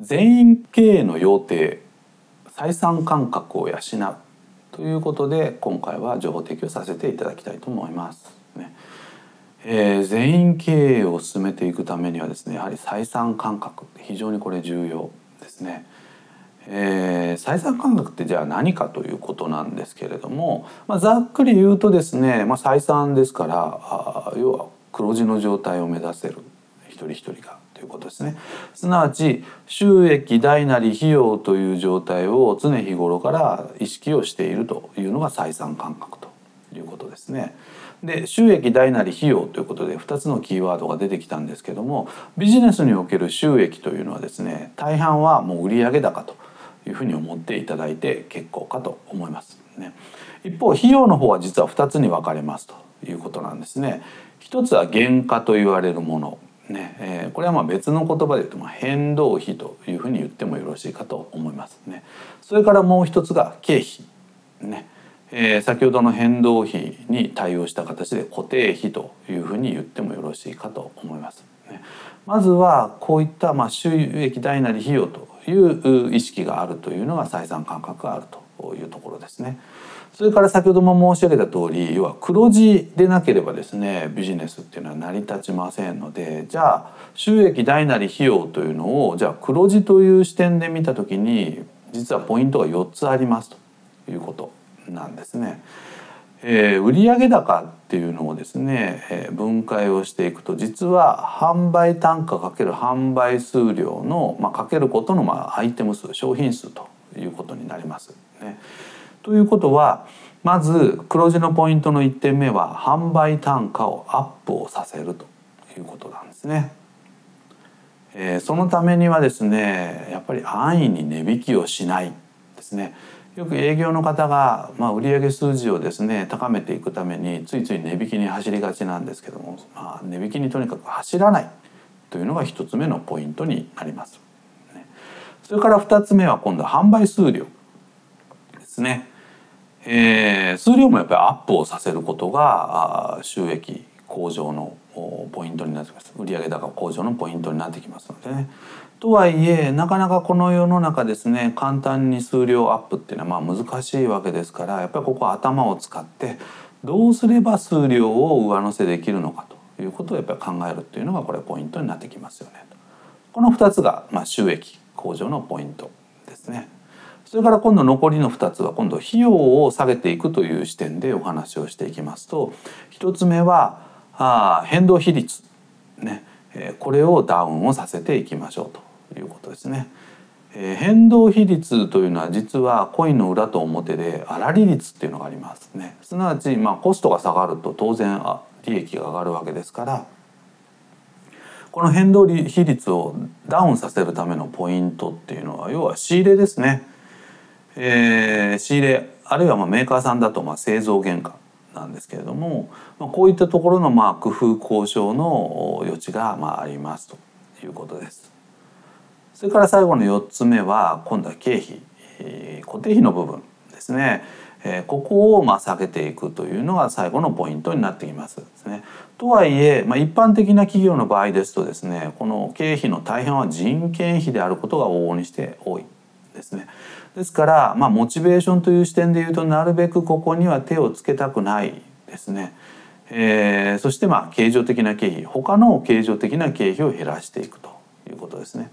全員経営の要諦採算感覚を養うということで今回は情報提供させていただきたいと思います。ねえー、全員経営を進めていくためにはですねやはり採算感覚非常にこれ重要ですね。えー、採算感覚ってじゃあ何かということなんですけれども、まあ、ざっくり言うとですね、まあ、採算ですからあ要は黒字の状態を目指せる一人一人がということですねすなわち収益大なり費用という状態を常日頃から意識をしているというのが採算感覚ということですね。で収益大なり費用ということで2つのキーワードが出てきたんですけどもビジネスにおける収益というのはですね大半はもう売上高というふうに思っていただいて結構かと思います。ね、一方費用の方は実は2つに分かれますということなんですね。一つは原価と言われるものねえー、これはまあ別の言葉で言うとまあ変動費というふうに言ってもよろしいかと思いますね。それからもう一つが経費ね、えー、先ほどの変動費に対応した形で固定費というふうに言ってもよろしいかと思います。ね、まずはこういったまあ収益大なり費用という意識があるというのが採算感覚があるというところですね。それから先ほども申し上げた通り要は黒字でなければですねビジネスっていうのは成り立ちませんのでじゃあ収益大なり費用というのをじゃあ黒字という視点で見た時に実はポイントが4つありますということなんですね。えー、売上高っていうのをですね、えー、分解をしていくと実は販売単価かける販売数量の、まあ、かけることの、まあ、アイテム数商品数ということになります。ね、ということはまず黒字のポイントの1点目は販売単価をアップをさせるということなんですね。えー、そのためにはですねやっぱり安易に値引きをしないですね。よく営業の方が、まあ、売上数字をですね高めていくためについつい値引きに走りがちなんですけども、まあ、値引きにとにかく走らないというのが一つ目のポイントになります。それから二つ目は今度は販売数量ですね。えー、数量もやっぱりアップをさせることが収益向上のポイントになってきます売上高向上のポイントになってきますのでね。とはいえなかなかこの世の中ですね簡単に数量アップっていうのはまあ難しいわけですからやっぱりここは頭を使ってどうすれば数量を上乗せできるのかということをやっぱり考えるっていうのがこれポイントになってきますよね。この2つがまあ収益向上のポイントですね。それから今度残りの2つは今度費用を下げていくという視点でお話をしていきますと1つ目はあ変動比率、ねえ、これをダウンをさせていきましょうということですね。え変動比率というのは実はコインの裏と表で粗利率っていうのがありますね。すなわちまあコストが下がると当然利益が上がるわけですからこの変動比率をダウンさせるためのポイントっていうのは要は仕入れですね。えー、仕入れあるいはまあメーカーさんだとまあ製造原価なんですけれども、まあ、こういったところのまあ工夫交渉の余地がまあありますということです。それから最後の4つ目は今度は経費、えー、固定費の部分ですね。え、ここをまあ下げていくというのが最後のポイントになってきますですね。とはいえ、まあ、一般的な企業の場合ですとですねこの経費の大半は人件費であることが往々にして多いですね。ですから、まあ、モチベーションという視点で言うとなるべくここには手をつけたくないですね。えー、そしてまあ経常的な経費他の経常的な経費を減らしていくということですね。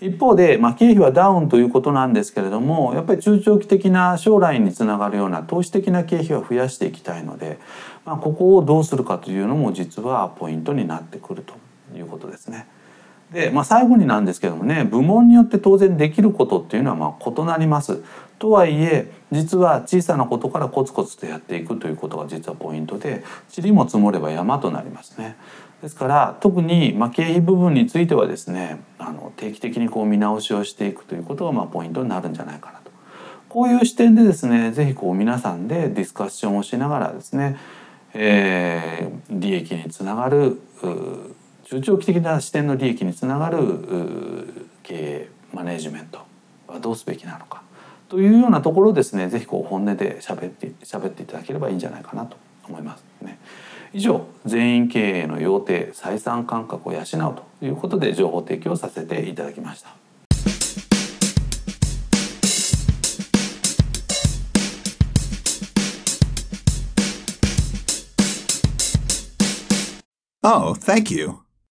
一方で、まあ、経費はダウンということなんですけれどもやっぱり中長期的な将来につながるような投資的な経費は増やしていきたいので、まあ、ここをどうするかというのも実はポイントになってくるということですね。で、まあ、最後になんですけどもね部門によって当然できることっていうのはまあ異なります。とはいえ実は小さなことからコツコツとやっていくということが実はポイントで塵も積もれば山となりますね。ですから特にまあ経費部分についてはですねあの定期的にこう見直しをしていくということがまあポイントになるんじゃないかなと。こういう視点でですね是非こう皆さんでディスカッションをしながらですね、えー、利益につながる中長期的な視点の利益につながる経営マネジメントはどうすべきなのかというようなところですね是非こう本音で喋って喋っていただければいいんじゃないかなと思いますね。以上全員経営の要定採算感覚を養うということで情報提供させていただきました。Oh, thank you.